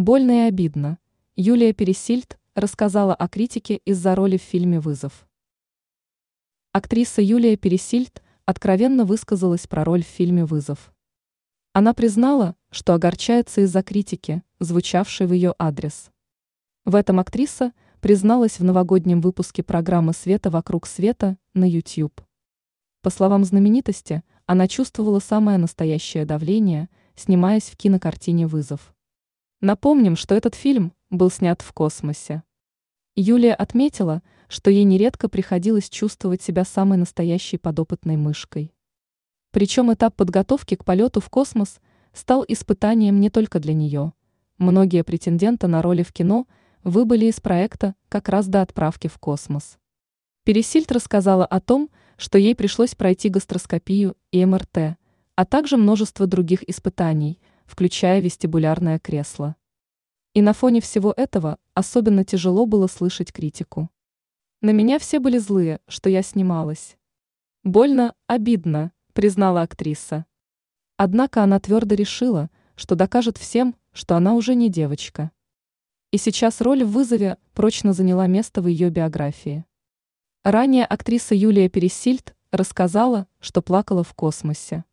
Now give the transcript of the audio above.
Больно и обидно. Юлия Пересильд рассказала о критике из-за роли в фильме «Вызов». Актриса Юлия Пересильд откровенно высказалась про роль в фильме «Вызов». Она признала, что огорчается из-за критики, звучавшей в ее адрес. В этом актриса призналась в новогоднем выпуске программы «Света вокруг света» на YouTube. По словам знаменитости, она чувствовала самое настоящее давление, снимаясь в кинокартине «Вызов». Напомним, что этот фильм был снят в космосе. Юлия отметила, что ей нередко приходилось чувствовать себя самой настоящей подопытной мышкой. Причем этап подготовки к полету в космос стал испытанием не только для нее. Многие претенденты на роли в кино выбыли из проекта как раз до отправки в космос. Пересильд рассказала о том, что ей пришлось пройти гастроскопию и МРТ, а также множество других испытаний – включая вестибулярное кресло. И на фоне всего этого особенно тяжело было слышать критику. На меня все были злые, что я снималась. Больно, обидно, признала актриса. Однако она твердо решила, что докажет всем, что она уже не девочка. И сейчас роль в вызове прочно заняла место в ее биографии. Ранее актриса Юлия Пересильд рассказала, что плакала в космосе.